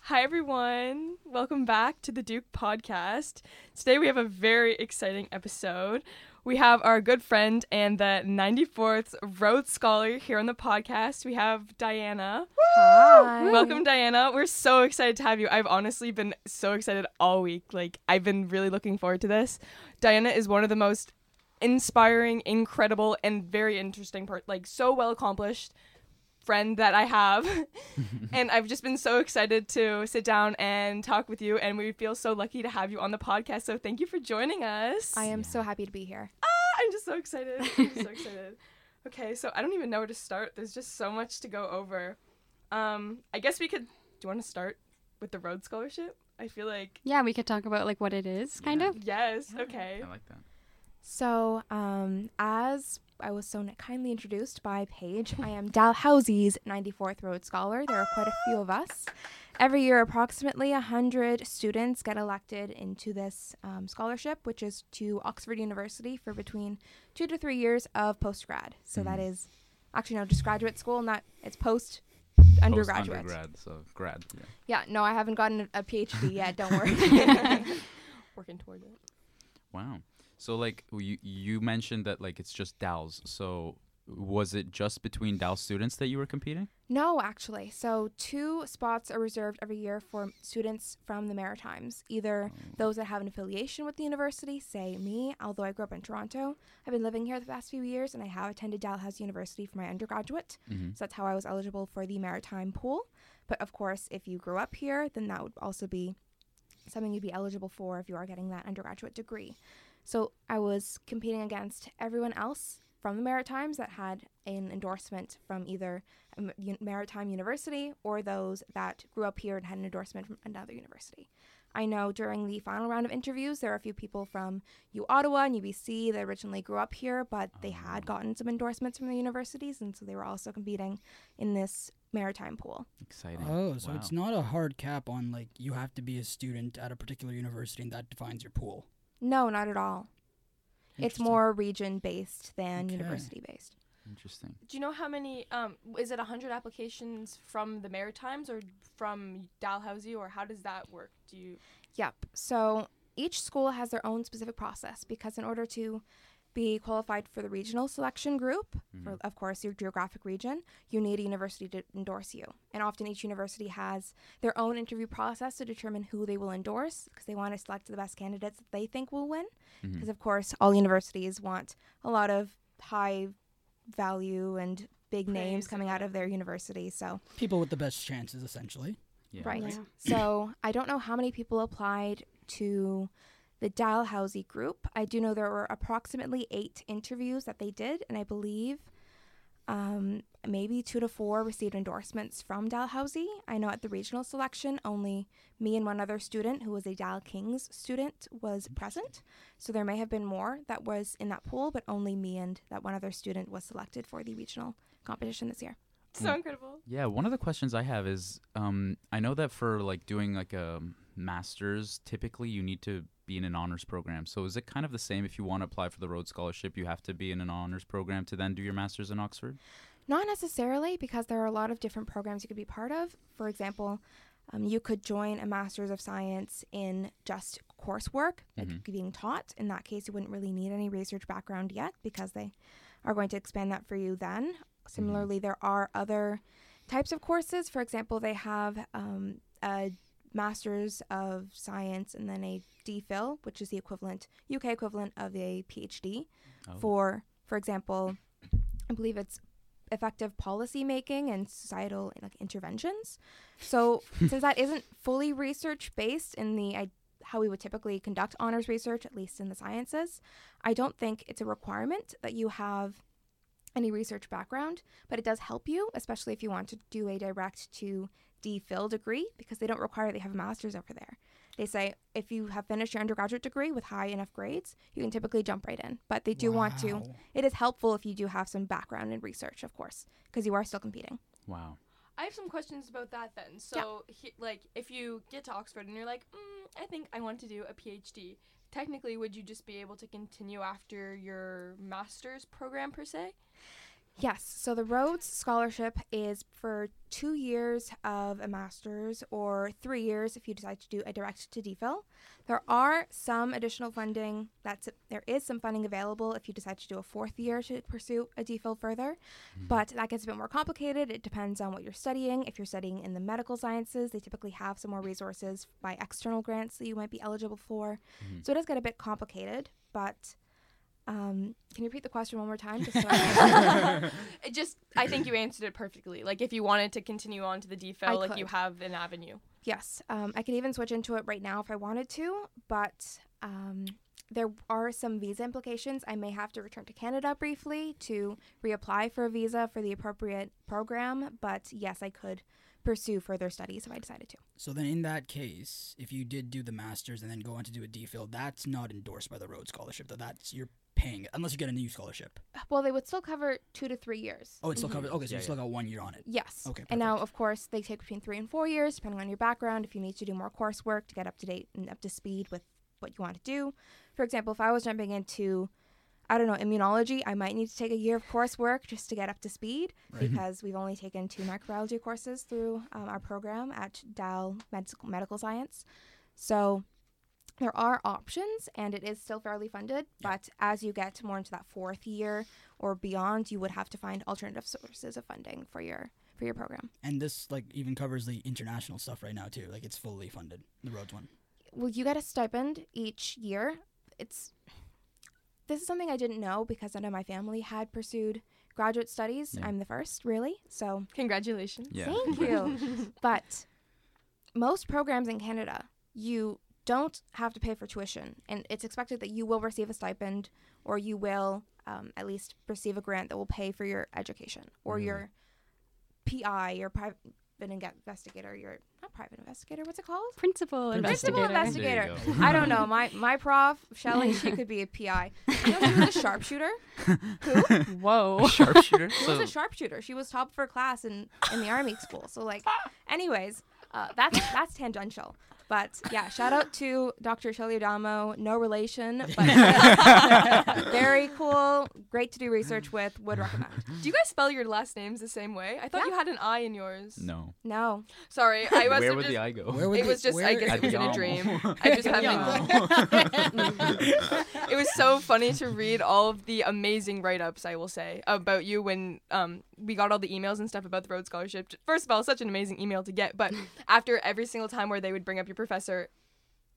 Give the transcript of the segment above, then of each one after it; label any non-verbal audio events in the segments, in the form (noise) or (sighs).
Hi, everyone. Welcome back to the Duke podcast. Today we have a very exciting episode. We have our good friend and the 94th Rhodes Scholar here on the podcast. We have Diana. Hi. Welcome, Diana. We're so excited to have you. I've honestly been so excited all week. Like, I've been really looking forward to this. Diana is one of the most inspiring, incredible, and very interesting part, like, so well accomplished friend that I have. (laughs) and I've just been so excited to sit down and talk with you. And we feel so lucky to have you on the podcast. So thank you for joining us. I am so happy to be here. Ah, I'm just so excited. I'm so excited. (laughs) Okay, so I don't even know where to start. There's just so much to go over. Um, I guess we could. Do you want to start with the Rhodes Scholarship? I feel like Yeah, we could talk about like what it is, kind Yeah. of. yes. Okay. I like that. So, um, as I was so kindly introduced by Paige, I (laughs) am Dalhousie's 94th Rhodes Scholar. There are quite a few of us. Every year, approximately 100 students get elected into this um, scholarship, which is to Oxford University for between two to three years of postgrad. So that Mhm. is actually no, just graduate school, not it's post undergraduate. Undergrad, so grad. Yeah. Yeah, no, I haven't gotten a, a PhD yet. Don't worry. (laughs) (laughs) Working toward it. Wow. So like you you mentioned that like it's just DALs. So was it just between DAL students that you were competing? No, actually. So, two spots are reserved every year for students from the Maritimes, either those that have an affiliation with the university, say me, although I grew up in Toronto. I've been living here the past few years and I have attended Dalhousie University for my undergraduate. Mm-hmm. So, that's how I was eligible for the Maritime pool. But of course, if you grew up here, then that would also be something you'd be eligible for if you are getting that undergraduate degree. So, I was competing against everyone else from the Maritimes that had an endorsement from either a Maritime University or those that grew up here and had an endorsement from another university. I know during the final round of interviews, there are a few people from U Ottawa and UBC that originally grew up here, but they had ah. gotten some endorsements from the universities, and so they were also competing in this maritime pool. Exciting. Oh, so Wow. it's not a hard cap on like you have to be a student at a particular university and that defines your pool. No, not at all. It's more region based than Okay. university based. Interesting. Do you know how many? Um, is it hundred applications from the Maritimes or from Dalhousie, or how does that work? Do you? Yep. So each school has their own specific process because in order to be qualified for the regional selection group, for Mhm. of course your geographic region, you need a university to endorse you. And often each university has their own interview process to determine who they will endorse because they want to select the best candidates that they think will win. Because of course all universities want a lot of high value and big names coming out of their university. So People with the best chances, essentially. Yeah. Right. Yeah. So I don't know how many people applied to the Dalhousie group. I do know there were approximately eight interviews that they did, and I believe um, maybe two to four received endorsements from Dalhousie. I know at the regional selection, only me and one other student who was a Dal Kings student was present. So there may have been more that was in that pool, but only me and that one other student was selected for the regional competition this year. So incredible. Yeah, one of the questions I have is um, I know that for like doing like a master's, typically you need to be in an honors program. So is it kind of the same if you want to apply for the Rhodes Scholarship, you have to be in an honors program to then do your master's in Oxford? Not necessarily, because there are a lot of different programs you could be part of. For example, um, you could join a Master's of Science in just coursework, like Mhm. being taught. In that case, you wouldn't really need any research background yet because they are going to expand that for you then. Similarly, there are other types of courses. For example, they have um, a Master's of Science and then a DPhil, which is the equivalent, UK equivalent of a PhD Oh. for, for example, I believe it's effective policy making and societal like interventions. So (laughs) since that isn't fully research based in the I, how we would typically conduct honors research, at least in the sciences, I don't think it's a requirement that you have any research background, but it does help you, especially if you want to do a direct to DPhil degree, because they don't require they have a master's over there. They say if you have finished your undergraduate degree with high enough grades, you can typically jump right in. But they do want to. It is helpful if you do have some background in research, of course, because you are still competing. Wow. I have some questions about that then. So, he, like, if you get to Oxford and you're like, mm, I think I want to do a PhD, technically, would you just be able to continue after your master's program per se? Yes. So the Rhodes Scholarship is for two years of a master's or three years if you decide to do a direct to DPhil. There are some additional funding. That's there is some funding available if you decide to do a fourth year to pursue a DPhil further, but that gets a bit more complicated. It depends on what you're studying. If you're studying in the medical sciences, they typically have some more resources by external grants that you might be eligible for. Mhm. So it does get a bit complicated, but. Um, can you repeat the question one more time? Just so I (laughs) It just, I think you answered it perfectly. Like, if you wanted to continue on to the I DPhil, like you have an avenue. Yes, um, I could even switch into it right now if I wanted to, but um, there are some visa implications. I may have to return to Canada briefly to reapply for a visa for the appropriate program, but yes, I could pursue further studies if I decided to. So then, in that case, if you did do the masters and then go on to do a DPhil, that's not endorsed by the Rhodes Scholarship. Though that's you're paying it unless you get a new scholarship. Well, they would still cover two to three years. Oh, it's still Mhm. covered. Okay, so Yeah, you still yeah. got one year on it. Yes. Okay, And now, of course, they take between three and four years, depending on your background. If you need to do more coursework to get up to date and up to speed with what you want to do. For example, if I was jumping into, I don't know, immunology, I might need to take a year of coursework just to get up to speed Right. because we've only taken two microbiology courses through um, our program at Dal Medical, Medical Science. So there are options and it is still fairly funded, Yeah. but as you get more into that fourth year or beyond, you would have to find alternative sources of funding for your for your program. And this like even covers the international stuff right now too. Like it's fully funded. The Rhodes one. Well, you get a stipend each year. It's this is something I didn't know because none of my family had pursued graduate studies. Yeah. I'm the first, really. So Congratulations. Yeah. Thank you. (laughs) but most programs in Canada, you don't have to pay for tuition, and it's expected that you will receive a stipend or you will um, at least receive a grant that will pay for your education or Really? your PI, your private investigator, your not private investigator. What's it called? Principal Principal investigator. Principal investigator. There you go. I don't know. My (laughs) my prof, Shelly, she could be a PI. You know, she was a sharpshooter. (laughs) Who? Whoa. Sharpshooter. She so was a sharpshooter. She was top of her class in, in the army school. So like, anyways, uh, that's that's tangential. But yeah, shout out to Dr. Shelly Adamo. No relation, (laughs) but (laughs) very cool. Great to do research with. Would recommend. Do you guys spell your last names the same way? I thought Yeah. you had an I in yours. no. No, Sorry, I (laughs) must Where have would just. the eye go? Where would It the- was just, I guess it was in a dream. I just had it was so funny to read all of the amazing write-ups I will say about you when um we got all the emails and stuff about the Rhodes Scholarship. First of all, such an amazing email to get, but after every single time where they would bring up your professor,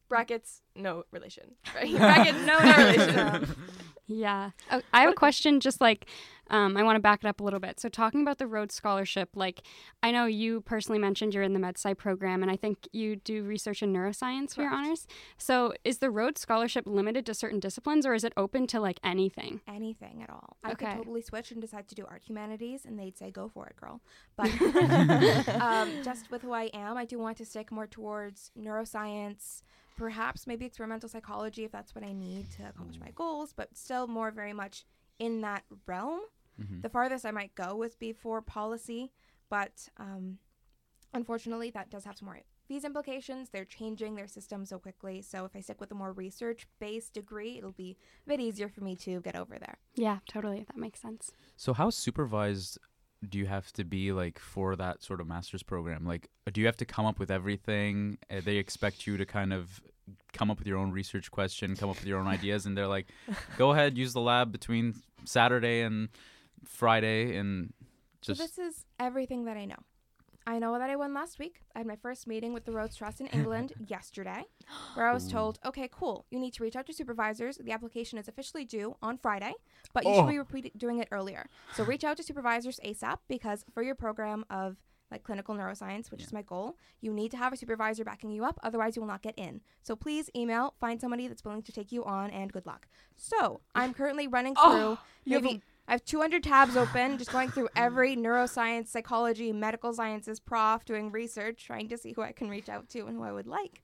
brackets no relation, right? (laughs) brackets no, no (laughs) relation. (laughs) Yeah. Oh, I have a question just like um, I want to back it up a little bit. So talking about the Rhodes Scholarship, like I know you personally mentioned you're in the MedSci program and I think you do research in neuroscience for your honors. So is the Rhodes Scholarship limited to certain disciplines or is it open to like anything? anything at all. I Okay. could totally switch and decide to do art humanities, and they'd say, "Go for it, girl." But (laughs) (laughs) um, just with who I am, I do want to stick more towards neuroscience, perhaps maybe experimental psychology if that's what I need to accomplish my goals, but still more very much in that realm. Mhm. The farthest I might go is be for policy, but um, unfortunately, that does have some more visa implications. They're changing their system so quickly. So if I stick with a more research based degree, it'll be a bit easier for me to get over there. Yeah, totally. That makes sense. So how supervised do you have to be like for that sort of master's program? Like, do you have to come up with everything? Uh, they expect you to kind of come up with your own research question, come up with your own (laughs) ideas, and they're like, "Go ahead, use the lab between Saturday and Friday, and just so this is everything that I know. I know that I won last week. I had my first meeting with the Rhodes Trust in England (laughs) yesterday, where I was told, okay, cool, you need to reach out to supervisors. The application is officially due on Friday, but you Oh. should be oh. repeat- doing it earlier. So reach out to supervisors ASAP because for your program of like clinical neuroscience, which Yeah. is my goal, you need to have a supervisor backing you up. Otherwise, you will not get in. So please email, find somebody that's willing to take you on, and good luck. So I'm currently running oh, through Oh, you have a- maybe I have 200 tabs open, just going through every neuroscience, psychology, medical sciences prof, doing research, trying to see who I can reach out to and who I would like.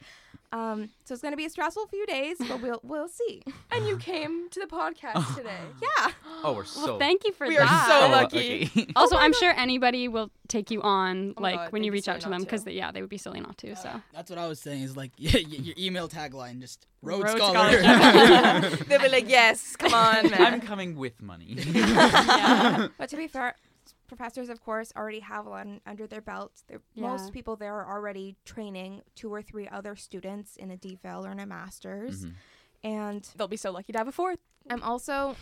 Um, so it's gonna be a stressful few days, but we'll we'll see. (laughs) And you came to the podcast (laughs) today. Yeah. Oh, we're so. well, thank you for We are so Oh, lucky. (laughs) also, I'm sure anybody will take you on, Oh my like God, when they'd you be reach silly out to not them, because yeah, they would be silly not to. So That's what I was saying. Is like your email tagline just Rhodes Rhodes Scholar. Scholarship. They'll be like, yes, come on, man. I'm coming with money. But to be fair, s- professors, of course, already have one under their belt. Yeah. Most people there are already training two or three other students in a DPhil or in a master's. Mhm. And They'll be so lucky to have a fourth. I'm also,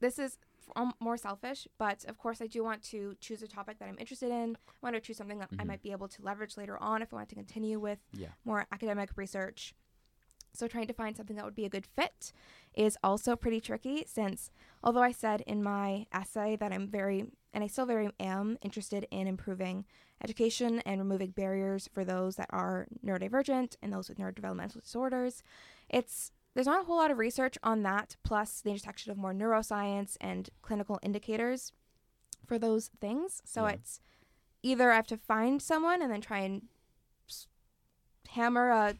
this is f- um, more selfish, but of course, I do want to choose a topic that I'm interested in. I want to choose something that I Mhm. might be able to leverage later on if I want to continue with Yeah. more academic research. So, trying to find something that would be a good fit is also pretty tricky since, although I said in my essay that I'm very, and I still very am interested in improving education and removing barriers for those that are neurodivergent and those with neurodevelopmental disorders, it's there's not a whole lot of research on that, plus the intersection of more neuroscience and clinical indicators for those things. So Yeah. it's either I have to find someone and then try and hammer a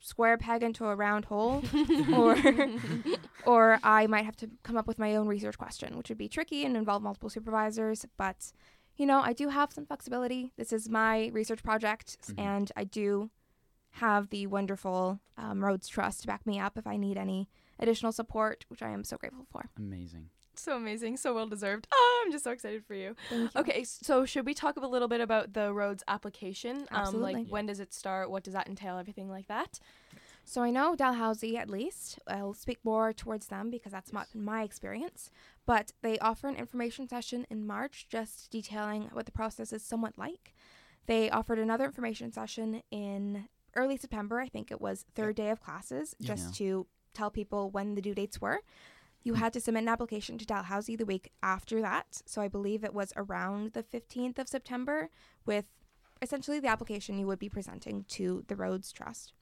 square peg into a round hole, (laughs) or (laughs) or I might have to come up with my own research question, which would be tricky and involve multiple supervisors. But you know, I do have some flexibility. This is my research project, Mhm. and I do have the wonderful um, Rhodes Trust to back me up if I need any additional support, which I am so grateful for. Amazing. So amazing, so well deserved. Oh, (laughs) I'm just so excited for you. Thank you. Okay, so should we talk a little bit about the Rhodes application? Um, Absolutely. like when does it start? What does that entail? Everything like that. So I know Dalhousie at least. I'll speak more towards them because that's not been my experience. But they offer an information session in March just detailing what the process is somewhat like. They offered another information session in early September. I think it was third day of classes, Yeah. just to tell people when the due dates were. You had to submit an application to Dalhousie the week after that. So I believe it was around the 15th of September with essentially the application you would be presenting to the Rhodes Trust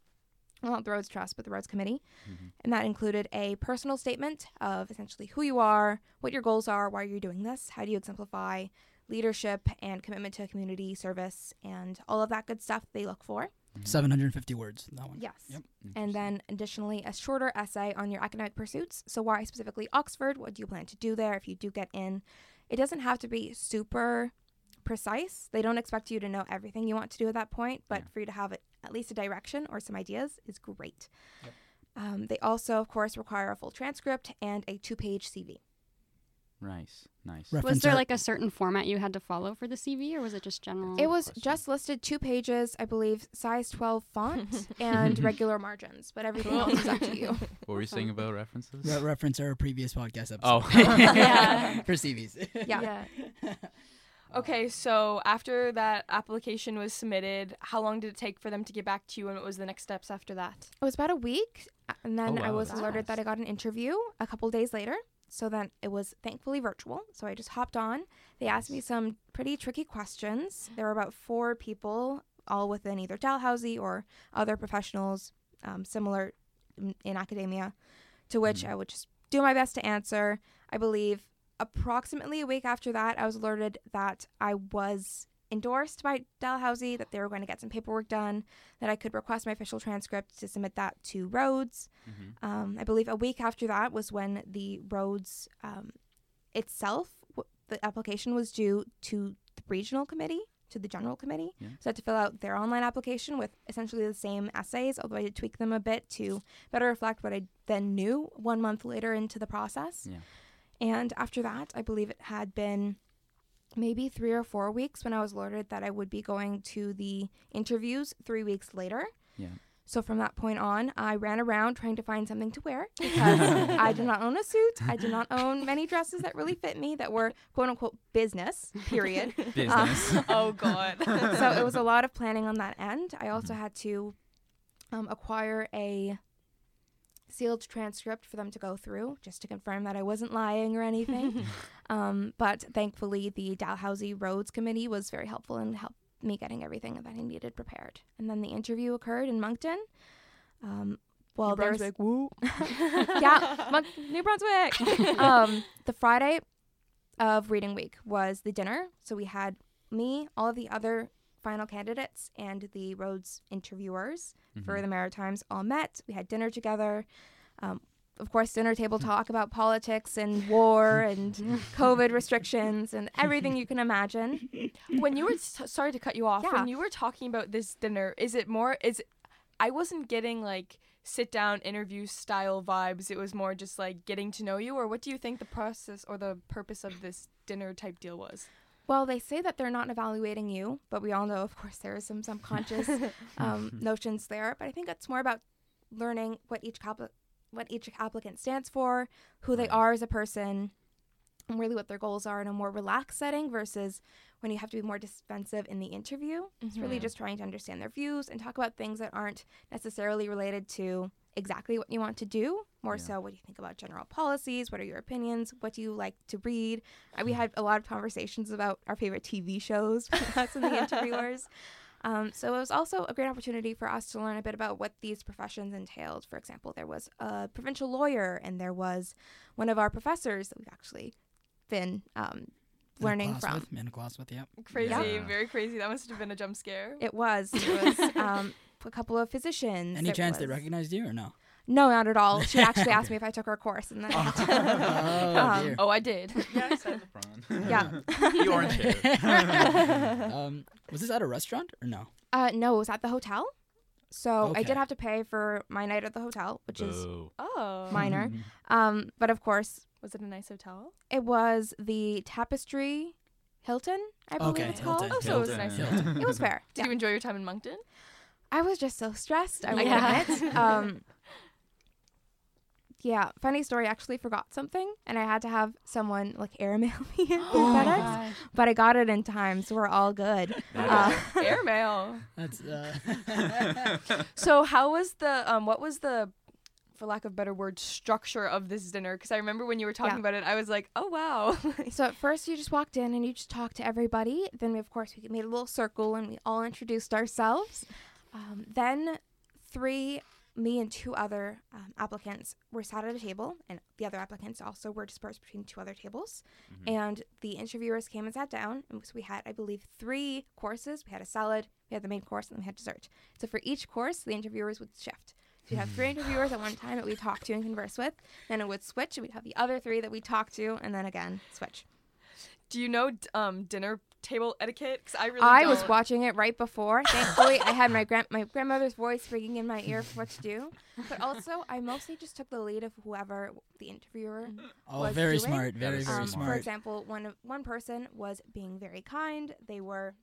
well, not the Rhodes Trust, but the Rhodes Committee. Mhm. And that included a personal statement of essentially who you are, what your goals are, why you're doing this, how do you exemplify leadership and commitment to community service, and all of that good stuff they look for. 750 words. That one. Yes. Yep. And then additionally, a shorter essay on your academic pursuits. So, why specifically Oxford? What do you plan to do there if you do get in? It doesn't have to be super precise. They don't expect you to know everything you want to do at that point, but Yeah. for you to have at least a direction or some ideas is great. Yep. Um, they also, of course, require a full transcript and a two page CV. Nice. Nice. Reference was there like a certain format you had to follow for the CV, or was it just general? It was question. just listed two pages, I believe, size 12 font (laughs) (laughs) and regular margins, but everything else is up to you. (laughs) What were you saying about references? Re- reference our previous podcast episode. Oh. Yeah. For CVs. Yeah. Okay, so after that application was submitted, how long did it take for them to get back to you, and what was the next steps after that? It was about a week, and then Oh, I was that's alerted that I got an interview a couple days later. So then it was thankfully virtual. So I just hopped on. They asked me some pretty tricky questions. There were about four people, all within either Dalhousie or other professionals um, similar in, in academia, to which Mhm. I would just do my best to answer. I believe approximately a week after that, I was alerted that I was endorsed by Dalhousie, that they were going to get some paperwork done, that I could request my official transcript to submit that to Rhodes. Mhm. Um, I believe a week after that was when the Rhodes um, itself, w- the application was due to the regional committee, to the general committee. Yeah. So I had to fill out their online application with essentially the same essays, although I did tweak them a bit to better reflect what I then knew one month later into the process. Yeah. And after that, I believe it had been maybe three or four weeks when I was alerted that I would be going to the interviews three weeks later. Yeah. So from that point on, I ran around trying to find something to wear (laughs) because I did not own a suit. I did not own many dresses that really fit me that were quote unquote business, period. (laughs) Business. (laughs) oh God. so it was a lot of planning on that end. I also had to um, acquire a sealed transcript for them to go through just to confirm that I wasn't lying or anything. (laughs) um, but thankfully, the Dalhousie Rhodes Committee was very helpful in help me getting everything that I needed prepared. And then the interview occurred in Moncton. Um, well, New there's Brunswick, woo. (laughs) yeah, Mon- New Brunswick. (laughs) um, the Friday of reading week was the dinner. So we had me, all of the other final candidates and the Rhodes interviewers for Mhm. the Maritimes all met. We had dinner together. Um, of course, dinner table talk about politics and war (laughs) and COVID restrictions and everything you can imagine. when you were s- sorry to cut you off Yeah. when you were talking about this dinner is it more is it, i wasn't getting like sit down interview style vibes it was more just like getting to know you or what do you think the process or the purpose of this dinner type deal was Well, they say that they're not evaluating you, but we all know, of course, there is some subconscious (laughs) um, notions there. But I think it's more about learning what each appli- what each applicant stands for, who they are as a person, and really what their goals are in a more relaxed setting versus when you have to be more defensive in the interview. It's really Mhm. just trying to understand their views and talk about things that aren't necessarily related to exactly what you want to do. More Yeah. so, what do you think about general policies? What are your opinions? What do you like to read? Uh, We had a lot of conversations about our favorite TV shows (laughs) with us and the interviewers. (laughs) Um, so it was also a great opportunity for us to learn a bit about what these professions entailed. For example, there was a provincial lawyer, and there was one of our professors that we've actually been um, learning from. With, in a class with, yeah. crazy Yeah. very crazy that must have been a jump scare It was. It (laughs) was um, a couple of physicians. Any It chance they recognized you or no? No, not at all. She actually asked Okay. (laughs) me if I took her course, and then I (laughs) Oh, (laughs) um, dear. oh i did yeah, I sat in the front. Yeah. the orange hair. um, was this at a restaurant or no? Uh, no, it was at the hotel. So I did have to pay for my night at the hotel, which is oh minor. Um, but of course, was it a nice hotel it was the Tapestry Hilton, I believe Okay, it's called. Hilton. oh so it was nice Hilton. It was fair. did Yeah. you enjoy your time in moncton I was just so stressed. I will Yeah. admit. (laughs) Um, yeah, funny story. I actually forgot something, and I had to have someone like airmail (laughs) me it through Oh my FedEx. gosh. But I got it in time, so we're all good. (laughs) Uh, airmail That's uh, So how was the um what was the for lack of better word structure of this dinner because I remember when you were talking Yeah. about it I was like oh wow so at first you just walked in and you just talked to everybody. Then we, of course we made a little circle and we all introduced ourselves. Um, then three, me and two other um, applicants were sat at a table, and the other applicants also were dispersed between two other tables. Mhm. And the interviewers came and sat down. And so we had, I believe, three courses. We had a salad, we had the main course, and then we had dessert. So for each course, the interviewers would shift. So we'd have three (laughs) interviewers at one time that we talk to and converse with. Then it would switch, and we'd have the other three that we talk to, and then again switch. do you know um dinner table etiquette because I really I was don't. watching it right before. Thankfully, I had my grand my grandmother's voice ringing in my ear for what to do. But also, I mostly just took the lead of whoever the interviewer. oh, was very doing. smart, very very Um, smart. for example, one one person was being very kind. They were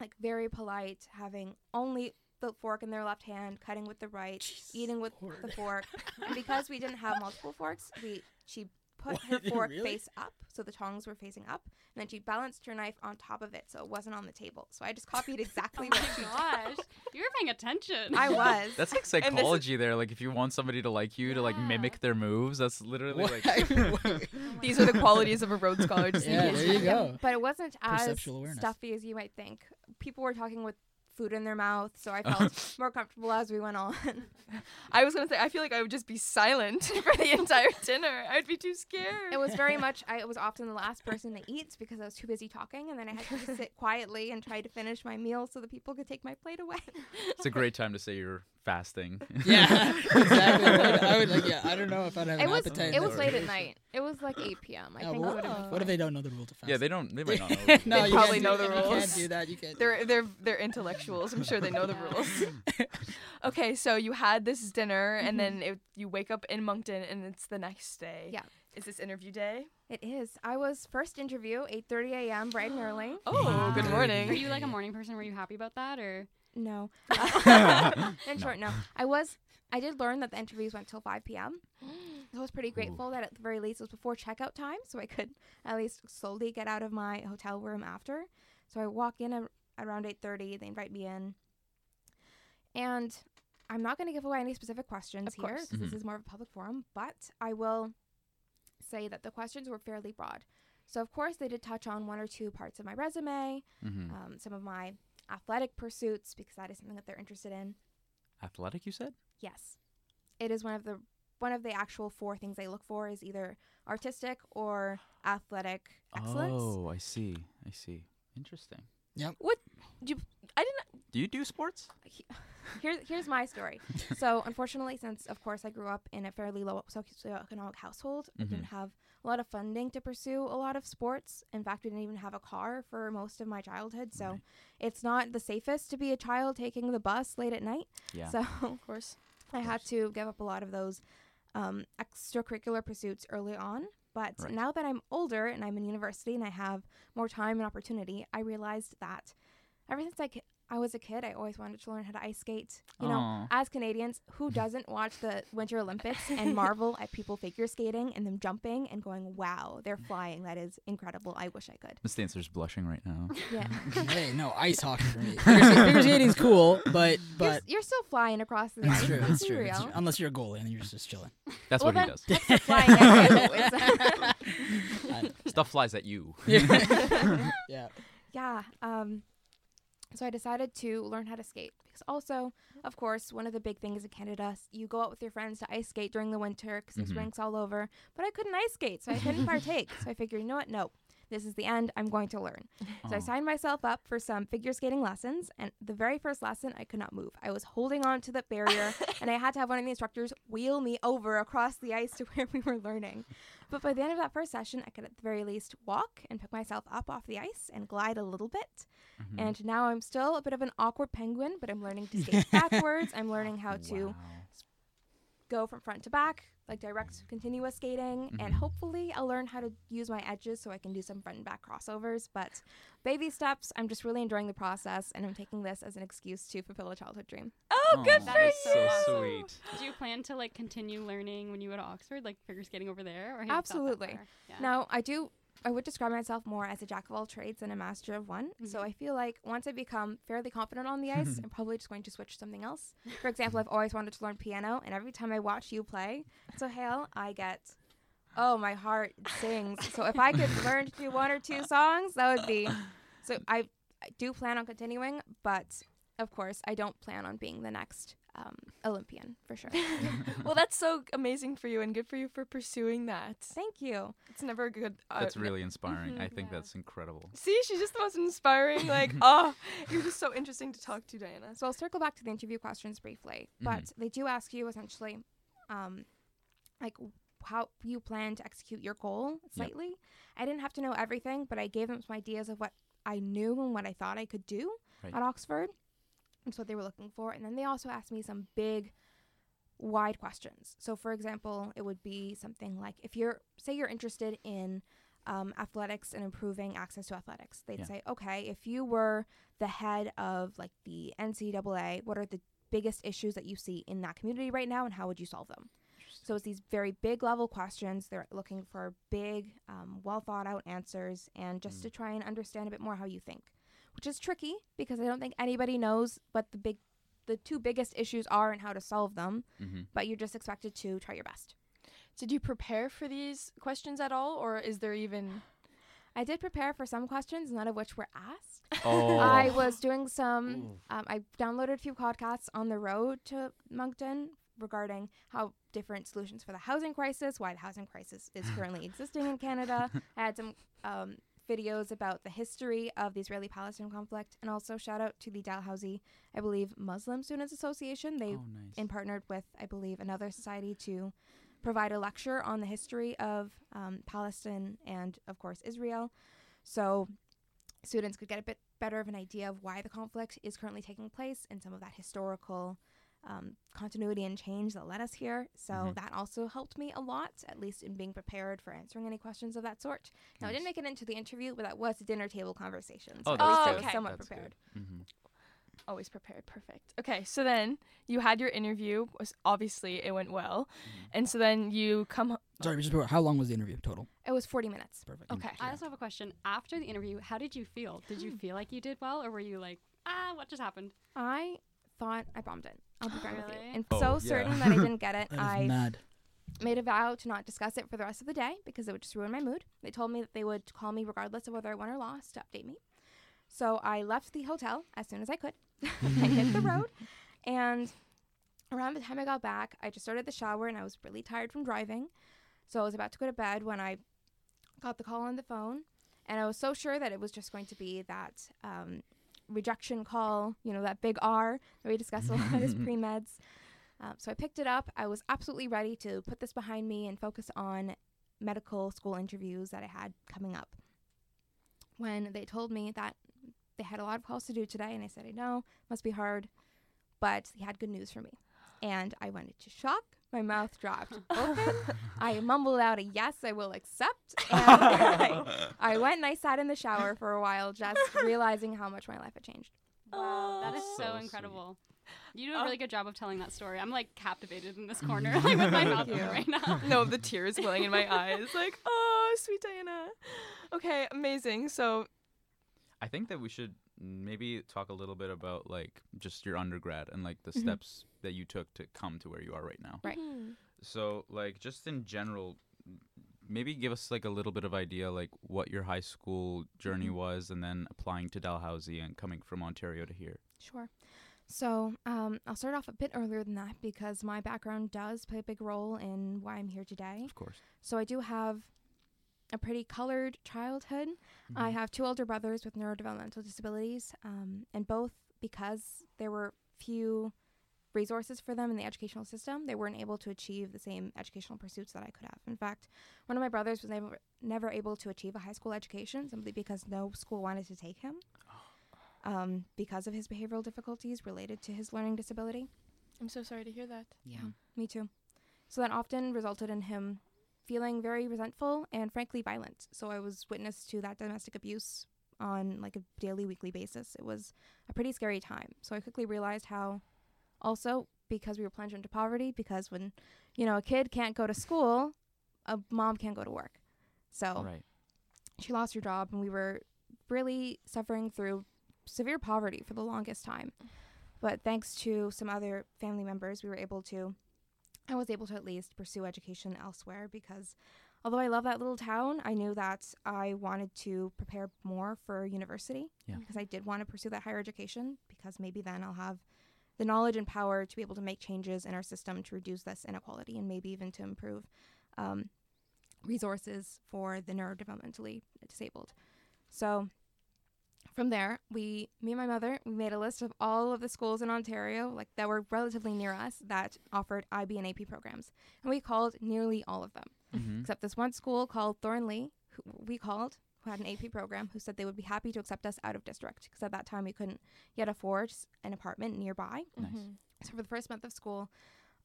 like very polite, having only the fork in their left hand, cutting with the right, eating with Lord. the (laughs) fork. and because we didn't have multiple forks, we she put (laughs) her fork Really? face up, so the tongs were facing up, and then she balanced her knife on top of it, so it wasn't on the table. So I just copied (laughs) exactly Oh what my she gosh, you were paying attention. I was. That's like (laughs) And this is- psychology there. Like if you want somebody to like you, to like mimic their moves, that's literally What? like. Oh These are the qualities of a Rhodes Scholar. Just Yeah, there you Yeah, go. But it wasn't as stuffy as you might think. People were talking with food in their mouth, so I felt (laughs) more comfortable as we went on. (laughs) I was gonna say I feel like I would just be silent (laughs) for the entire dinner. I'd be too scared. it was very much I was often the last person to eat because I was too busy talking, and then I had to just sit quietly and try to finish my meal so that people could take my plate away. It's a great time to say you're fasting. Yeah, exactly. right. I would like. Yeah, I don't know if I'd have it an was appetite. it was late at night. It was like 8 p.m. I Yeah, think. well, it would Oh. What if they don't know the rule to fast? yeah, they don't. They might not know. no, They you probably know the that. You rules. can't do that. You can't. They're they're they're intellectuals. I'm sure they know the rules. (laughs) okay, so you had this dinner, and then mm-hmm. it, you wake up in Moncton, and it's the next day. Yeah. Is this interview day? It is. I was first interview 8:30 a.m. bright and early. (gasps) Oh, Wow. good morning. Are you like a morning person? Were you happy about that, or No. (laughs) (laughs) In short, no. I was. I did learn that the interviews went till 5 p.m. (gasps) So I was pretty grateful that at the very least it was before checkout time, so I could at least slowly get out of my hotel room after. So I walk in a, around 8:30. They invite me in, and I'm not going to give away any specific questions Of here course. 'cause this is more of a public forum. But I will say that the questions were fairly broad. So of course they did touch on one or two parts of my resume, Mhm. um, some of my athletic pursuits because that is something that they're interested in. Athletic, you said? Yes. It is one of the one of the actual four things they look for is either artistic or athletic excellence. Oh, I see. I see. Interesting. I didn't. Do you do sports? here's here's my story. (laughs) so unfortunately, since of course I grew up in a fairly low socioeconomic household, I didn't Mhm. have a lot of funding to pursue a lot of sports. In fact, we didn't even have a car for most of my childhood. So Right. it's not the safest to be a child taking the bus late at night. Yeah. So (laughs) Of course. I had to give up a lot of those um, extracurricular pursuits early on. But Right. now that I'm older and I'm in university and I have more time and opportunity, I realized that ever since I, I was a kid, I always wanted to learn how to ice skate. You know, as Canadians, who doesn't watch the Winter Olympics and (laughs) marvel at people figure skating and them jumping and going, wow, they're flying. That is incredible. I wish I could. Miss Dancer's blushing right now. (laughs) Yeah. (laughs) hey, no, ice hockey for me. Figure, skate- figure skating's cool, but you're, but you're still flying across the it's ice. true. Let's It's be true. That's true. Unless you're a goalie and you're just, just chilling. That's Well, what he does. flying at you. Stuff flies at you. yeah. yeah. Um, so I decided to learn how to skate because also, of course, one of the big things in Canada, you go out with your friends to ice skate during the winter because there's Mhm. rinks all over. But I couldn't ice skate, so I couldn't (laughs) partake. So I figured, you know what? No, this is the end. I'm going to learn. So I signed myself up for some figure skating lessons, and the very first lesson, I could not move. I was holding on to the barrier, (laughs) and I had to have one of the instructors wheel me over across the ice to (laughs) where we were learning. But by the end of that first session, I could at the very least walk and pick myself up off the ice and glide a little bit. Mhm. And now I'm still a bit of an awkward penguin, but I'm learning to skate (laughs) backwards. I'm learning how to Wow. Go from front to back, like direct continuous skating, and Mhm. hopefully I'll learn how to use my edges so I can do some front and back crossovers. But baby steps, I'm just really enjoying the process, and I'm taking this as an excuse to fulfill a childhood dream. Oh, good for is you. so so sweet. Do you plan to like continue learning when you go to Oxford, like figure skating over there? Or have you thought that Absolutely. Yeah. Now, I do. I would describe myself more as a jack of all trades than a master of one. So Mhm. I feel like once I become fairly confident on the ice, (laughs) I'm probably just going to switch to something else. For example, I've always wanted to learn piano, and every time I watch you play, so Hale, I get, oh, my heart sings. so if I could learn to do one or two songs, that would be. So I, I do plan on continuing, but of course, I don't plan on being the next um, Olympian for sure. (laughs) well, that's so amazing for you, and good for you for pursuing that. Thank you. It's never a good. Uh, That's really inspiring. mhm, I think yeah. that's incredible. See, she's just the most inspiring. Like, (laughs) oh, you're just so interesting to talk to, Diana. So I'll circle back to the interview questions briefly, but they do ask you essentially, um, like how you plan to execute your goal slightly. I didn't have to know everything, but I gave them some ideas of what I knew and what I thought I could do Right. at Oxford. That's what they were looking for, and then they also asked me some big, wide questions. So, for example, it would be something like if you're say you're interested in um, athletics and improving access to athletics, they'd Yeah. say, okay, if you were the head of like the NCAA, what are the biggest issues that you see in that community right now, and how would you solve them? So it's these very big level questions. They're looking for big, um, well thought out answers, and just Mm. to try and understand a bit more how you think, which is tricky because I don't think anybody knows what the big, the two biggest issues are and how to solve them. hmm But you're just expected to try your best. Did you prepare for these questions at all, or is there even? I did prepare for some questions, none of which were asked. Oh. I was doing some. Um, I downloaded a few podcasts on the road to Moncton regarding how different solutions for the housing crisis, why the housing crisis is currently existing in Canada. (laughs) I had some um, videos about the history of the Israeli Palestinian conflict, and also shout out to the Dalhousie, I believe, Muslim Students Association. They oh, nice. in partnered with, I believe, another society to provide a lecture on the history of um, Palestine and, of course, Israel. So students could get a bit better of an idea of why the conflict is currently taking place and some of that historical um, continuity and change that led us here. So Mhm. that also helped me a lot, at least in being prepared for answering any questions of that sort. Now, I didn't make it into the interview, but that was a dinner table conversation. So Oh, at that's least I was Okay. somewhat That's prepared. good. hmm Always prepared. Perfect. Okay, so then you had your interview. Was obviously it went well, and so then you come. ho- Sorry, just before, how long was the interview total? It was 40 minutes. Perfect. Okay. I also have a question. After the interview, how did you feel? Did you (gasps) feel like you did well, or were you like, ah, what just happened? I thought I bombed it. I'll be frank with you. Really? And Oh, so yeah. certain that I didn't get (laughs) it, I mad. made a vow to not discuss it for the rest of the day because it would just ruin my mood. They told me that they would call me regardless of whether I won or lost to update me. So I left the hotel as soon as I could. (laughs) I hit the road, and around the time I got back, I just started the shower and I was really tired from driving. So I was about to go to bed when I got the call on the phone, and I was so sure that it was just going to be that um, rejection call, you know, that big R that we discussed a lot as (laughs) pre meds. Um, so I picked it up. I was absolutely ready to put this behind me and focus on medical school interviews that I had coming up. When they told me that they had a lot of calls to do today, and I said, I know, must be hard, but they had good news for me. And I went into shock. My mouth dropped (laughs) open. I mumbled out a yes, I will accept. (laughs) And I, I went and I sat in the shower for a while, just (laughs) realizing how much my life had changed. Wow, that is so, so sweet. incredible. You do a Oh. really good job of telling that story. I'm like captivated in this corner, like with my mouth open right now. no, the tears welling in my eyes. Like, oh, sweet Diana. Okay, amazing. So, I think that we should maybe talk a little bit about like just your undergrad and like the Mhm. steps that you took to come to where you are right now. Right. So like just in general, maybe give us like a little bit of idea like what your high school journey Mhm. was, and then applying to Dalhousie and coming from Ontario to here. Sure. So um, I'll start off a bit earlier than that because my background does play a big role in why I'm here today. Of course. So I do have a pretty colored childhood. Mm-hmm. I have two older brothers with neurodevelopmental disabilities, um, and both because there were few resources for them in the educational system, they weren't able to achieve the same educational pursuits that I could have. In fact, one of my brothers was never, never able to achieve a high school education simply because no school wanted to take him um, because of his behavioral difficulties related to his learning disability. I'm so sorry to hear that. Yeah, me too. So that often resulted in him feeling very resentful and frankly violent. So I was witness to that domestic abuse on like a daily, weekly basis. It was a pretty scary time. So I quickly realized how also because we were plunged into poverty, because when, you know, a kid can't go to school, a mom can't go to work. So Right. she lost her job and we were really suffering through severe poverty for the longest time but thanks to some other family members we were able to i was able to at least pursue education elsewhere because although i love that little town i knew that i wanted to prepare more for university Yeah. because i did want to pursue that higher education because maybe then i'll have the knowledge and power to be able to make changes in our system to reduce this inequality and maybe even to improve um, resources for the neurodevelopmentally disabled. So from there, we, me and my mother, we made a list of all of the schools in Ontario, like that were relatively near us, that offered IB and AP programs, and we called nearly all of them, Mhm. except this one school called Thornley, who we called, who had an AP program, who said they would be happy to accept us out of district because at that time we couldn't yet afford an apartment nearby. Nice. So for the first month of school,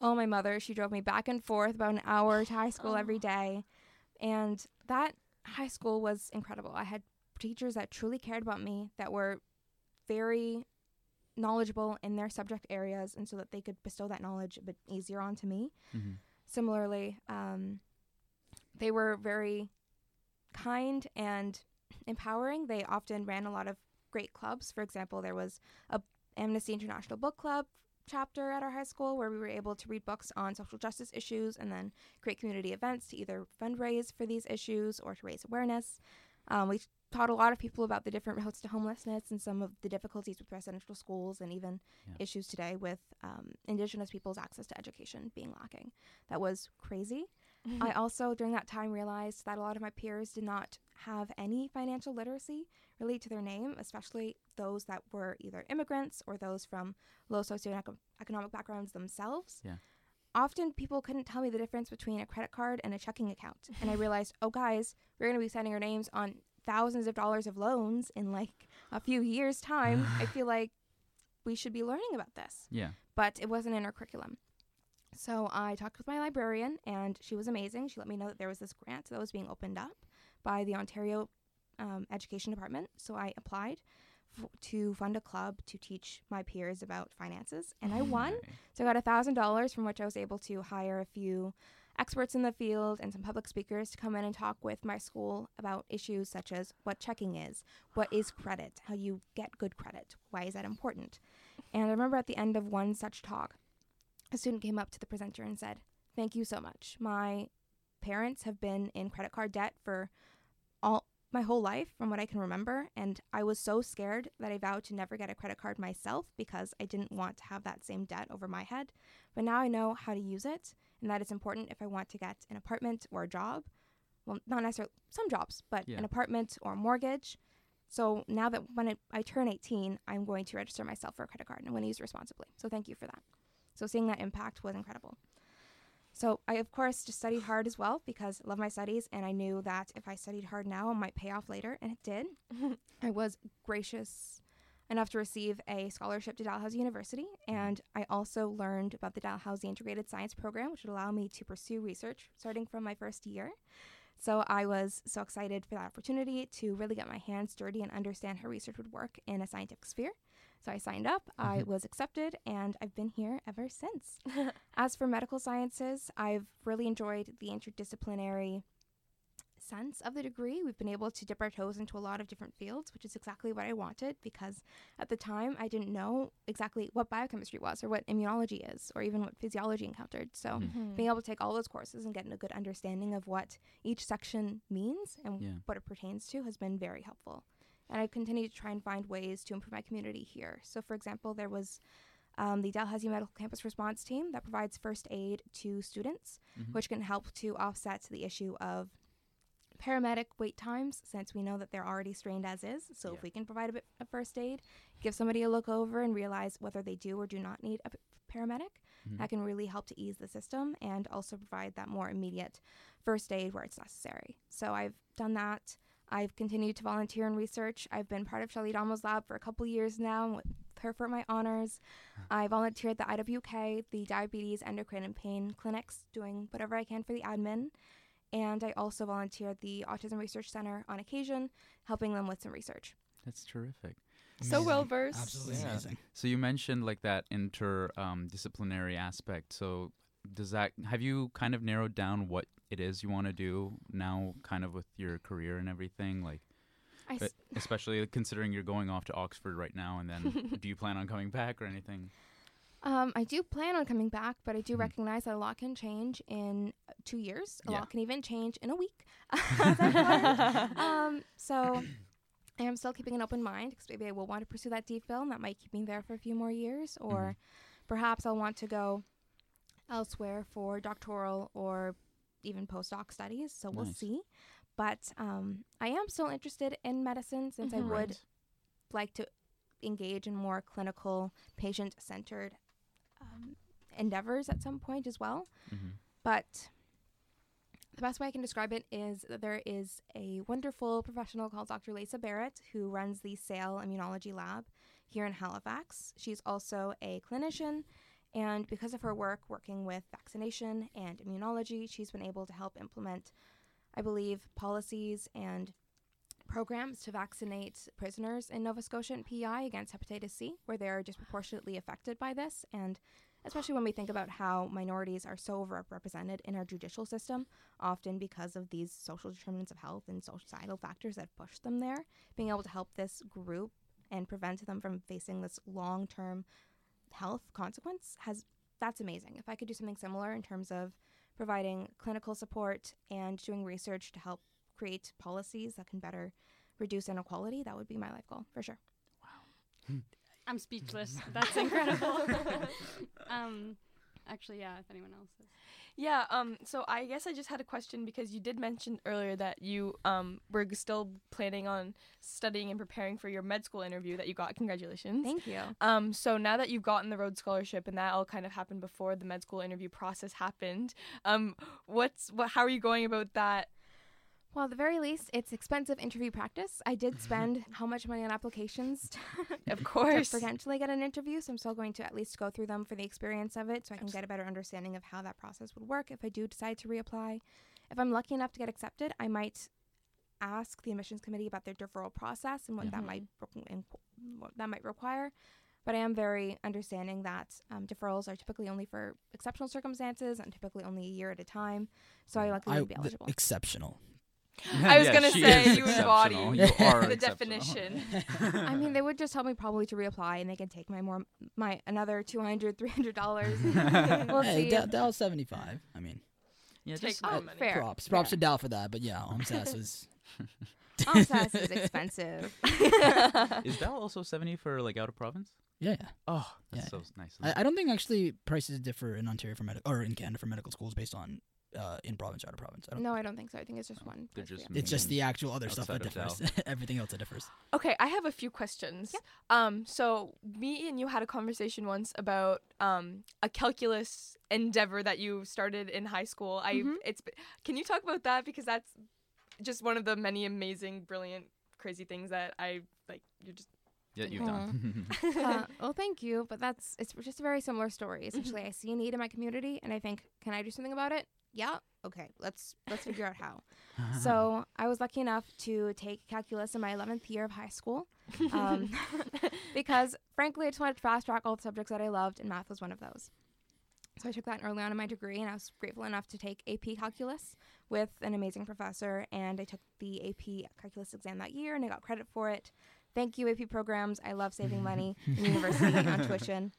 oh my mother, she drove me back and forth about an hour to high school every day. And that high school was incredible. I had teachers that truly cared about me, that were very knowledgeable in their subject areas, and so that they could bestow that knowledge a bit easier onto me. Mhm. Similarly, um, they were very kind and empowering. They often ran a lot of great clubs. For example, there was a Amnesty International Book Club chapter at our high school where we were able to read books on social justice issues and then create community events to either fundraise for these issues or to raise awareness. Um, we taught a lot of people about the different routes to homelessness and some of the difficulties with residential schools and even Yeah. issues today with um, Indigenous people's access to education being lacking. That was crazy. (laughs) I also, during that time, realized that a lot of my peers did not have any financial literacy relate to their name, especially those that were either immigrants or those from low socioeconomic backgrounds themselves. Yeah. Often people couldn't tell me the difference between a credit card and a checking account. And I (laughs) realized, oh, guys, we're going to be signing our names on thousands of dollars of loans in like a few years' time. (sighs) I feel like we should be learning about this Yeah. but it wasn't in our curriculum. So I talked with my librarian, and she was amazing. She let me know that there was this grant that was being opened up by the Ontario um, Education Department. So I applied f- to fund a club to teach my peers about finances, and I won. So I got a thousand dollars, from which I was able to hire a few experts in the field and some public speakers to come in and talk with my school about issues such as what checking is, what is credit, how you get good credit, why is that important. And I remember at the end of one such talk, a student came up to the presenter and said, "Thank you so much. My parents have been in credit card debt for all my whole life from what I can remember and I was so scared that I vowed to never get a credit card myself because I didn't want to have that same debt over my head. But now I know how to use it and that it's important if I want to get an apartment or a job. Well, not necessarily some jobs, but Yeah. an apartment or a mortgage. So now that when I, I turn 18, I'm going to register myself for a credit card and I'm going to use it responsibly. So thank you for that. So seeing that impact was incredible. So I of course just studied hard as well because I love my studies and I knew that if I studied hard now it might pay off later and it did. (laughs) I was gracious enough to receive a scholarship to Dalhousie University mm-hmm. and I also learned about the Dalhousie Integrated Science Program which would allow me to pursue research starting from my first year. So I was so excited for that opportunity to really get my hands dirty and understand how research would work in a scientific sphere. So I signed up, I mm-hmm. was accepted, and I've been here ever since. (laughs) As for medical sciences, I've really enjoyed the interdisciplinary sense of the degree. We've been able to dip our toes into a lot of different fields, which is exactly what I wanted because at the time I didn't know exactly what biochemistry was or what immunology is or even what physiology encountered. So Mm-hmm. being able to take all those courses and getting a good understanding of what each section means and Yeah. what it pertains to has been very helpful. And I continue to try and find ways to improve my community here. So, for example, there was um, the Dalhousie Medical Campus Response Team that provides first aid to students, Mhm. which can help to offset the issue of paramedic wait times since we know that they're already strained as is. So, Yeah. if we can provide a bit of first aid, give somebody a look over and realize whether they do or do not need a paramedic, Mhm. that can really help to ease the system and also provide that more immediate first aid where it's necessary. So I've done that. I've continued to volunteer in research. I've been part of Shelley Adamo's lab for a couple years now with her for my honors. I volunteer at the IWK, the Diabetes, Endocrine, and Pain clinics, doing whatever I can for the admin. And I also volunteer at the Autism Research Center on occasion, helping them with some research. That's terrific. So well versed. Absolutely Yeah. amazing. So you mentioned like that inter um, disciplinary aspect. So does that have you kind of narrowed down what it is you want to do now, kind of with your career and everything? Like, I s- especially considering you're going off to Oxford right now, and then (laughs) do you plan on coming back or anything? Um, I do plan on coming back, but I do Mhm. recognize that a lot can change in two years. A Yeah. lot can even change in a week. As I've learned. um, so I am still keeping an open mind because maybe I will want to pursue that DPhil, and that might keep me there for a few more years, or perhaps I'll want to go elsewhere for doctoral or even postdoc studies. So we'll see. But um, I am still interested in medicine since I Mhm. would Right. like to engage in more clinical, patient centered um, endeavors at some point as well. hmm But the best way I can describe it is that there is a wonderful professional called Dr. Lisa Barrett who runs the Sale Immunology Lab here in Halifax. She's also a clinician, and because of her work working with vaccination and immunology, she's been able to help implement, I believe, policies and programs to vaccinate prisoners in Nova Scotia and PI against hepatitis C, where they are disproportionately affected by this. And especially when we think about how minorities are so overrepresented in our judicial system, often because of these social determinants of health and societal factors that push them there. Being able to help this group and prevent them from facing this long term health consequence has that's amazing. If I could do something similar in terms of providing clinical support and doing research to help create policies that can better reduce inequality, that would be my life goal for sure. Wow. (laughs) I'm speechless. (laughs) That's incredible. (laughs) um, actually, yeah. If anyone else is. Yeah, um, so I guess I just had a question because you did mention earlier that you um were still planning on studying and preparing for your med school interview that you got. Congratulations. Thank you. Um, so now that you've gotten the Rhodes Scholarship and that all kind of happened before the med school interview process happened, um, what's what? How are you going about that? Well, at the very least, it's expensive interview practice. I did spend how much money on applications (laughs) Of to course. potentially get an interview, so I'm still going to at least go through them for the experience of it so I can get a better understanding of how that process would work if I do decide to reapply. If I'm lucky enough to get accepted, I might ask the admissions committee about their deferral process and what that Mhm. might re- what that might require. But I am very understanding that um, deferrals are typically only for exceptional circumstances and typically only a year at a time. So I likely I, would be eligible. exceptional. (laughs) I was Yeah, gonna say, you embody You are the definition. (laughs) I mean, they would just tell me probably to reapply, and they can take my more my another two hundred, three hundred dollars. (laughs) we'll hey, see. Dal, Dal's 75. I mean, Yeah, Take just more oh, money. fair. props. Props fair. to Dal for that. But yeah, OMSAS was. OMSAS is expensive. is that also seventy for like out of province? Yeah, yeah. Oh, that's Yeah. so nice. I, I don't think actually prices differ in Ontario for medical or in Canada for medical schools based on uh, in province or out of province? I don't. No, I don't think so. I think it's just one. they're place for just you. It's just the actual other stuff that differs. (laughs) Everything else that differs. Okay, I have a few questions. Yeah. Um, so me and you had a conversation once about um a calculus endeavor that you started in high school. I Mhm. it's can you talk about that because that's just one of the many amazing, brilliant, crazy things that I like. You're just Yeah, you've done. (laughs) (laughs) uh, well, thank you, but that's it's just a very similar story. Essentially, I see a need in my community, and I think, can I do something about it? Yeah. Okay. Let's let's figure out how. (laughs) So I was lucky enough to take calculus in my 11th year of high school, um, (laughs) (laughs) because frankly, I just wanted to fast track all the subjects that I loved, and math was one of those. So I took that early on in my degree, and I was grateful enough to take AP Calculus with an amazing professor. And I took the AP Calculus exam that year, and I got credit for it. Thank you, AP programs. I love saving money in university on tuition.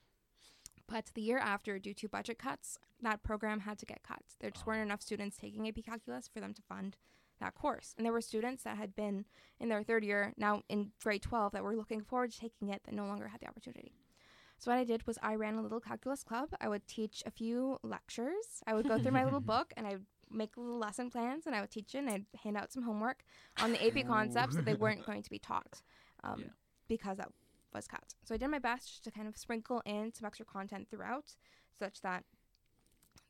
But the year after, due to budget cuts, that program had to get cut. There just weren't enough students taking AP Calculus for them to fund that course. And there were students that had been in their third year, now in grade 12, that were looking forward to taking it that no longer had the opportunity. So what I did was I ran a little calculus club. I would teach a few lectures. I would go through my little (laughs) book and I would make little lesson plans and I would teach it and I'd hand out some homework on the AP concepts that they (laughs) weren't going to be taught um, Yeah. because that was cut. So I did my best just to kind of sprinkle in some extra content throughout such that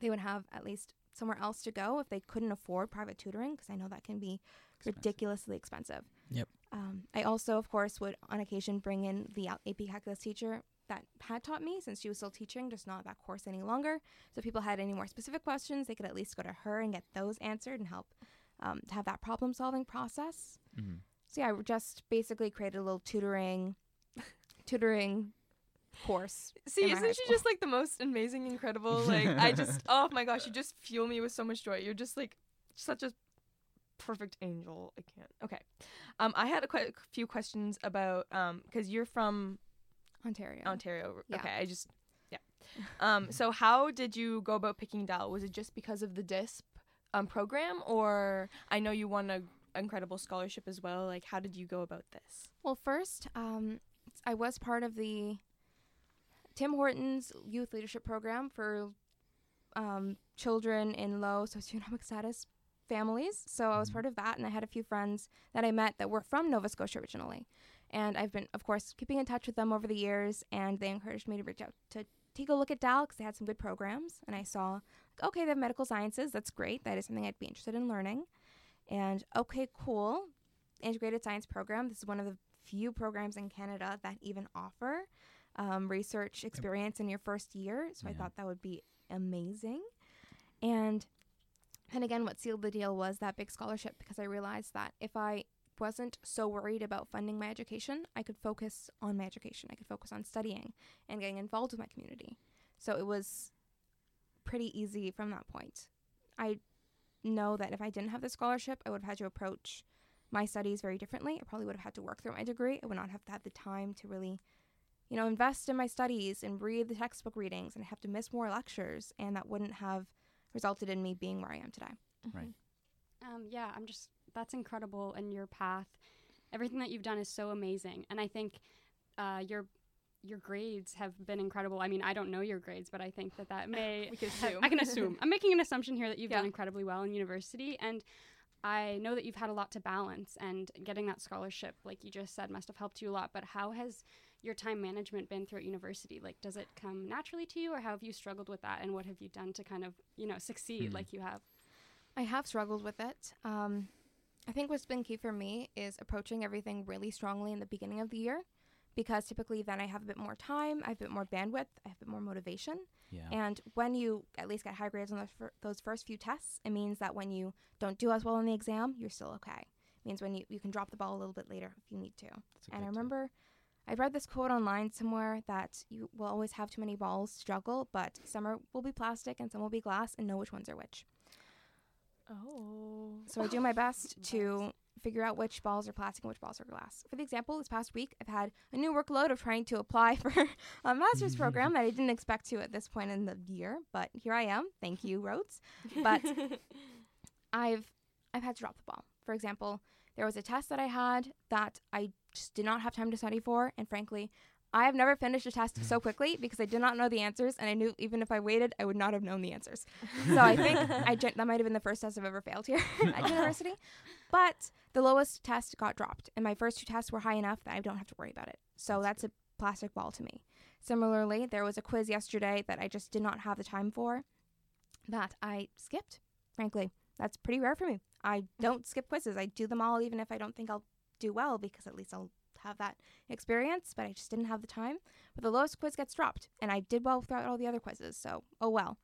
they would have at least somewhere else to go if they couldn't afford private tutoring because I know that can be Expensive. ridiculously expensive. Yep. Um, I also, of course, would on occasion bring in the AP calculus teacher that had taught me since she was still teaching, just not that course any longer. So if people had any more specific questions, they could at least go to her and get those answered and help um, to have that problem solving process. Mhm. So yeah, I just basically created a little tutoring, tutoring course. see, in my high isn't she just like the most amazing, incredible? Like I (laughs) just oh my gosh, you just fuel me with so much joy. You're just like such a perfect angel. I can't. Okay, um, I had a que- few questions about um because you're from Ontario. Ontario. Yeah. Okay, I just yeah. Um, so how did you go about picking Dal? Was it just because of the DISP um program, or I know you won a incredible scholarship as well. Like, how did you go about this? Well, first, um, I was part of the Tim Hortons Youth Leadership Program for um, children in low socioeconomic status families. So I was Mhm. part of that, and I had a few friends that I met that were from Nova Scotia originally. And I've been, of course, keeping in touch with them over the years, and they encouraged me to reach out to take a look at DAL because they had some good programs. And I saw, okay, they have medical sciences. That's great. That is something I'd be interested in learning. And okay, cool. Integrated Science Program. This is one of the few programs in Canada that even offer um, research experience in your first year. So I thought that would be amazing. And and again, what sealed the deal was that big scholarship because I realized that if I wasn't so worried about funding my education, I could focus on my education. I could focus on studying and getting involved with my community. So it was pretty easy from that point. I know that if I didn't have the scholarship, I would have had to approach my studies very differently. I probably would have had to work through my degree. I would not have had the time to really, you know, invest in my studies and read the textbook readings, and I'd have to miss more lectures, and that wouldn't have resulted in me being where I am today. Right. Um, yeah, I'm just that's incredible in your path. Everything that you've done is so amazing, and I think uh, your your grades have been incredible. I mean, I don't know your grades, but I think that that (laughs) may We can assume. I can assume. I'm making an assumption here that you've done incredibly well in university, and I know that you've had a lot to balance, and getting that scholarship, like you just said, must have helped you a lot. But how has your time management been throughout university? Like, does it come naturally to you, or how have you struggled with that, and what have you done to kind of, you know, succeed Hmm. like you have? I have struggled with it. Um, I think what's been key for me is approaching everything really strongly in the beginning of the year because typically then I have a bit more time, I have a bit more bandwidth, I have a bit more motivation. Yeah. And when you at least get high grades on those, fir- those first few tests, it means that when you don't do as well on the exam, you're still okay. It means when you, you can drop the ball a little bit later if you need to. And I good tip. remember I read this quote online somewhere that you will always have too many balls to juggle, but some are, will be plastic and some will be glass, and know which ones are which. Oh. So I do my best (laughs) to figure out which balls are plastic and which balls are glass. For the example, this past week, I've had a new workload of trying to apply (laughs) for a master's program that I didn't expect to at this point in the year, but here I am. Thank you, Rhodes. But (laughs) I've I've had to drop the ball. For example, there was a test that I had that I just did not have time to study for, and frankly, I have never finished a test so quickly because I did not know the answers, and I knew even if I waited, I would not have known the answers. So I think (laughs) I gen- that might have been the first test I've ever failed here at university. But the lowest test got dropped, and my first two tests were high enough that I don't have to worry about it. So that's a plastic ball to me. Similarly, there was a quiz yesterday that I just did not have the time for that I skipped. Frankly, that's pretty rare for me. I (laughs) don't skip quizzes. I do them all even if I don't think I'll do well because at least I'll have that experience, but I just didn't have the time. But the lowest quiz gets dropped, and I did well throughout all the other quizzes, so oh well.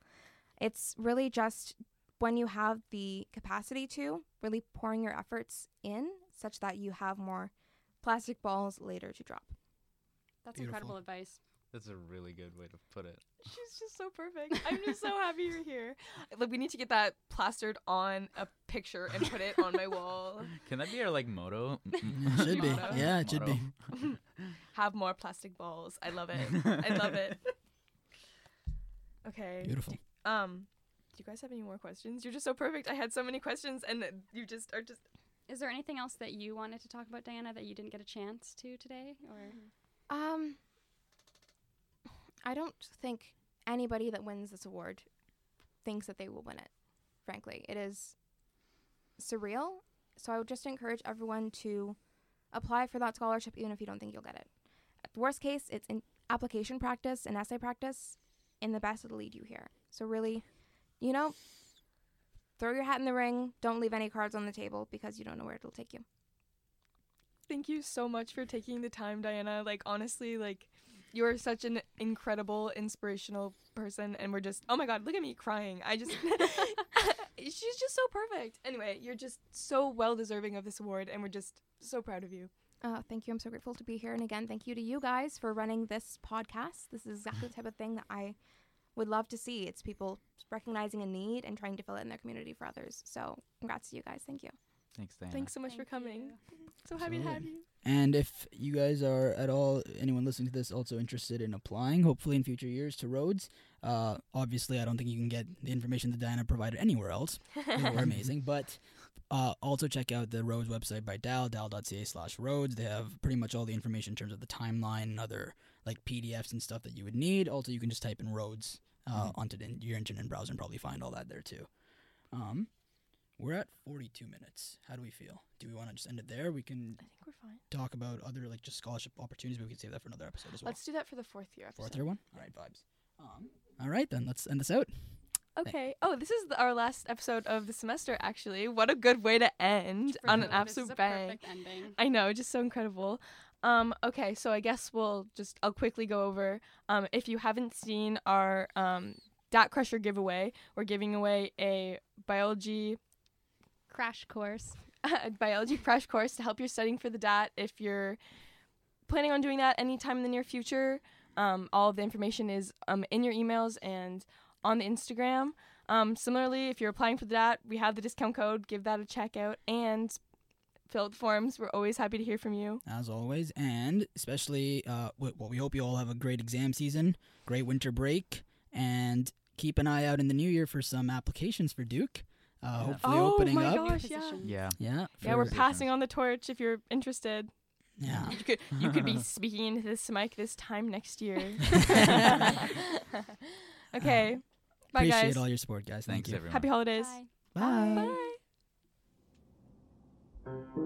It's really just when you have the capacity to really pouring your efforts in such that you have more plastic balls later to drop. That's Beautiful. incredible advice. That's a really good way to put it. She's just so perfect. I'm just so happy you're here. (laughs) Like we need to get that plastered on a picture and put it on my (laughs) wall. Can that be our like motto? It (laughs) should be. Motto. Yeah, it should be. Have more plastic balls. I love it. I love it. Okay. Beautiful. Um, do you guys have any more questions? You're just so perfect. I had so many questions, and you just are just. Is there anything else that you wanted to talk about, Diana, that you didn't get a chance to today? Or Um, I don't think anybody that wins this award thinks that they will win it. Frankly, it is surreal. So I would just encourage everyone to apply for that scholarship, even if you don't think you'll get it. At the worst case, it's in application practice and essay practice. In the best, it'll lead you here. So really, you know, throw your hat in the ring. Don't leave any cards on the table because you don't know where it'll take you. Thank you so much for taking the time, Diana. Like honestly, like you're such an incredible, inspirational person, and we're just oh my god, look at me crying. I just (laughs) (laughs) she's just so perfect. Anyway, you're just so well deserving of this award, and we're just so proud of you. Uh, thank you. I'm so grateful to be here. And again, thank you to you guys for running this podcast. This is exactly the type of thing that I would love to see. It's people recognizing a need and trying to fill it in their community for others. So, congrats to you guys. Thank you. Thanks, Diana. Thanks so much for coming. you. (laughs) So happy to have you. And if you guys are at all, anyone listening to this, also interested in applying, hopefully in future years to Rhodes, uh, obviously I don't think you can get the information that Diana provided anywhere else. (laughs) They were amazing, but uh, also check out the Rhodes website by Dal, dal.ca slash Rhodes. They have pretty much all the information in terms of the timeline and other like PDFs and stuff that you would need. Also, you can just type in Rhodes uh, Mhm. onto the, your internet browser and probably find all that there too. Um, we're at 42 minutes. How do we feel? Do we want to just end it there? We can I think we're fine. talk about other like just scholarship opportunities, but we can save that for another episode as well. Let's do that for the fourth year episode. Fourth year one. All right, vibes. Um, all right then, let's end this out. Okay. Oh, this is the, our last episode of the semester. Actually, what a good way to end For on an sure, this is absolute bang. perfect ending. I know, just so incredible. Um, okay, so I guess we'll just I'll quickly go over. Um, if you haven't seen our um, DAT Crusher giveaway, we're giving away a biology Crash course. (laughs) a biology crash course to help you studying for the DAT. If you're planning on doing that anytime in the near future, um, all of the information is um, in your emails and on the Instagram. Um, similarly, if you're applying for the DAT, we have the discount code. Give that a check out and fill out the forms. We're always happy to hear from you. as always, and especially, uh, well, we hope you all have a great exam season, great winter break, and keep an eye out in the new year for some applications for DUHC. Uh, Yeah. Hopefully, oh opening my up. gosh, yeah. Position. Yeah. Yeah, Yeah, we're passing on the torch if you're interested. Yeah. (laughs) You could you could be (laughs) speaking into this mic this time next year. (laughs) okay. Bye Appreciate guys. all your support, guys. Thank Thanks, you. everyone. Happy holidays. Bye. Bye. Bye.